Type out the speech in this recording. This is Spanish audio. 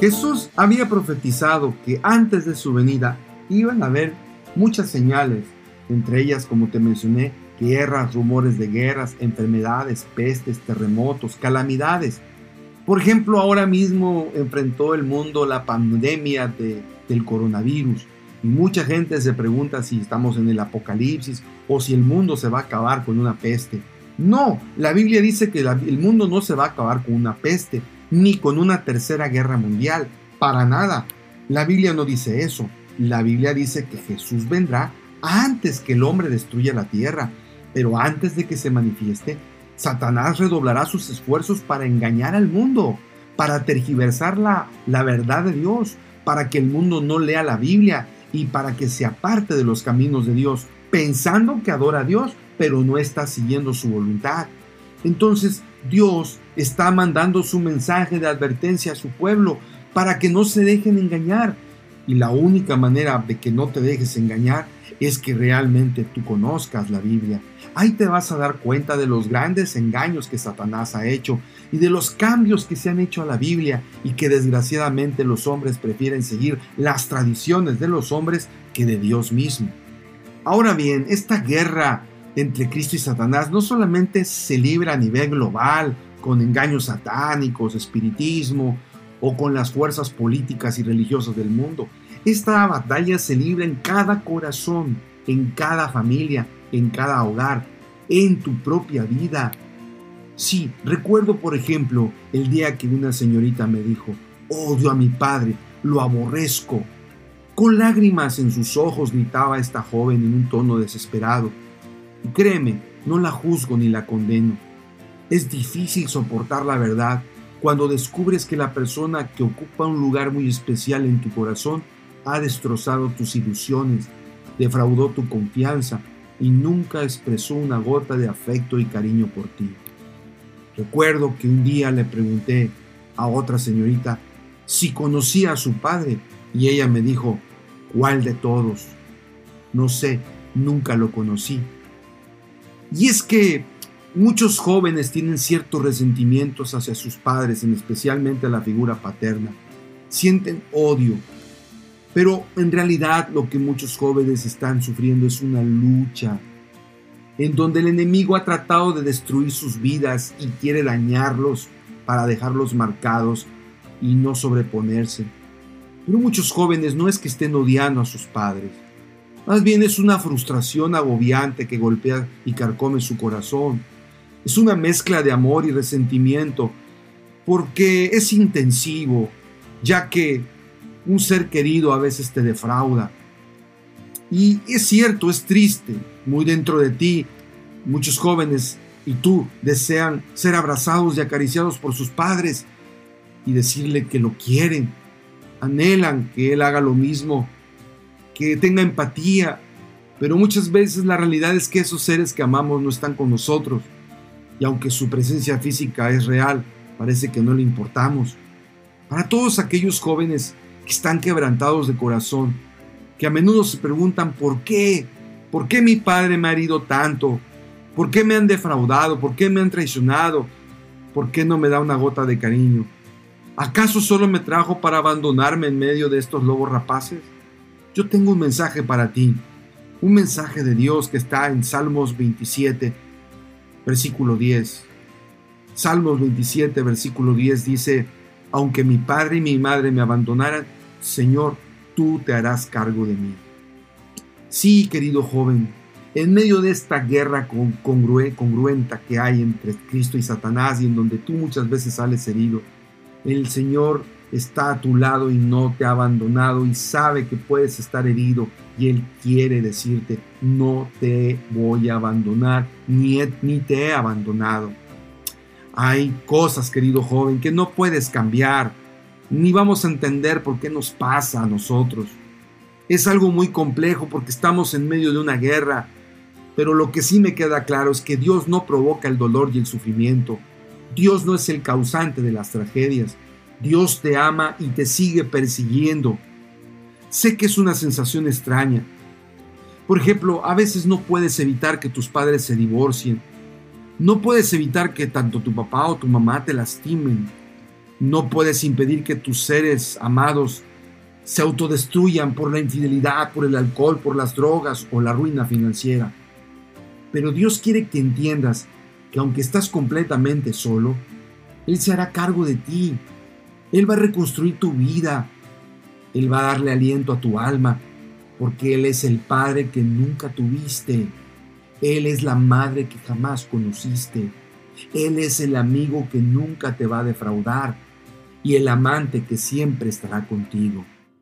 Jesús había profetizado que antes de su venida iban a haber muchas señales, entre ellas, como te mencioné, guerras, rumores de guerras, enfermedades, pestes, terremotos, calamidades. Por ejemplo, ahora mismo enfrentó el mundo la pandemia del coronavirus. Y mucha gente se pregunta si estamos en el apocalipsis o si el mundo se va a acabar con una peste. No, la Biblia dice que el mundo no se va a acabar con una peste, ni con una tercera guerra mundial. Para nada. La Biblia no dice eso. La Biblia dice que Jesús vendrá antes que el hombre destruya la tierra. Pero antes de que se manifieste, Satanás redoblará sus esfuerzos para engañar al mundo, para tergiversar la, la verdad de Dios, para que el mundo no lea la Biblia y para que se aparte de los caminos de Dios, pensando que adora a Dios, pero no está siguiendo su voluntad. Entonces Dios está mandando su mensaje de advertencia a su pueblo para que no se dejen engañar. Y la única manera de que no te dejes engañar es que realmente tú conozcas la Biblia. Ahí te vas a dar cuenta de los grandes engaños que Satanás ha hecho y de los cambios que se han hecho a la Biblia y que desgraciadamente los hombres prefieren seguir las tradiciones de los hombres que de Dios mismo. Ahora bien, esta guerra entre Cristo y Satanás no solamente se libra a nivel global con engaños satánicos, espiritismo o con las fuerzas políticas y religiosas del mundo. Esta batalla se libra en cada corazón, en cada familia, en cada hogar, en tu propia vida. Sí, recuerdo por ejemplo el día que una señorita me dijo, odio a mi padre, lo aborrezco. Con lágrimas en sus ojos gritaba esta joven en un tono desesperado. Y créeme, no la juzgo ni la condeno. Es difícil soportar la verdad cuando descubres que la persona que ocupa un lugar muy especial en tu corazón ha destrozado tus ilusiones, defraudó tu confianza y nunca expresó una gota de afecto y cariño por ti. Recuerdo que un día le pregunté a otra señorita si conocía a su padre y ella me dijo, ¿cuál de todos? No sé, nunca lo conocí. Y es que muchos jóvenes tienen ciertos resentimientos hacia sus padres, en especialmente a la figura paterna. Sienten odio. Pero en realidad lo que muchos jóvenes están sufriendo es una lucha en donde el enemigo ha tratado de destruir sus vidas y quiere dañarlos para dejarlos marcados y no sobreponerse. Pero muchos jóvenes no es que estén odiando a sus padres, más bien es una frustración agobiante que golpea y carcome su corazón. Es una mezcla de amor y resentimiento, porque es intensivo, ya que un ser querido a veces te defrauda. Y es cierto, es triste, muy dentro de ti, muchos jóvenes y tú desean ser abrazados y acariciados por sus padres y decirle que lo quieren, anhelan que él haga lo mismo que tenga empatía, pero muchas veces la realidad es que esos seres que amamos no están con nosotros y aunque su presencia física es real, parece que no le importamos. Para todos aquellos jóvenes que están quebrantados de corazón, que a menudo se preguntan por qué, por qué mi padre me ha herido tanto, por qué me han defraudado, por qué me han traicionado, por qué no me da una gota de cariño. ¿Acaso solo me trajo para abandonarme en medio de estos lobos rapaces? Yo tengo un mensaje para ti, un mensaje de Dios que está en Salmos 27, versículo 10. Salmos 27, versículo 10 dice, aunque mi padre y mi madre me abandonaran, Señor, tú te harás cargo de mí. Sí, querido joven, en medio de esta guerra congruenta que hay entre Cristo y Satanás y en donde tú muchas veces sales herido, el Señor está a tu lado y no te ha abandonado y sabe que puedes estar herido y Él quiere decirte, no te voy a abandonar ni, ni te he abandonado. Hay cosas, querido joven, que no puedes cambiar, ni vamos a entender por qué nos pasa a nosotros. Es algo muy complejo porque estamos en medio de una guerra, pero lo que sí me queda claro es que Dios no provoca el dolor y el sufrimiento. Dios no es el causante de las tragedias. Dios te ama y te sigue persiguiendo. Sé que es una sensación extraña. Por ejemplo, a veces no puedes evitar que tus padres se divorcien. No puedes evitar que tanto tu papá o tu mamá te lastimen. No puedes impedir que tus seres amados se autodestruyan por la infidelidad, por el alcohol, por las drogas o la ruina financiera. Pero Dios quiere que entiendas que aunque estás completamente solo, Él se hará cargo de ti. Él va a reconstruir tu vida. Él va a darle aliento a tu alma, porque Él es el Padre que nunca tuviste. Él es la madre que jamás conociste. Él es el amigo que nunca te va a defraudar y el amante que siempre estará contigo.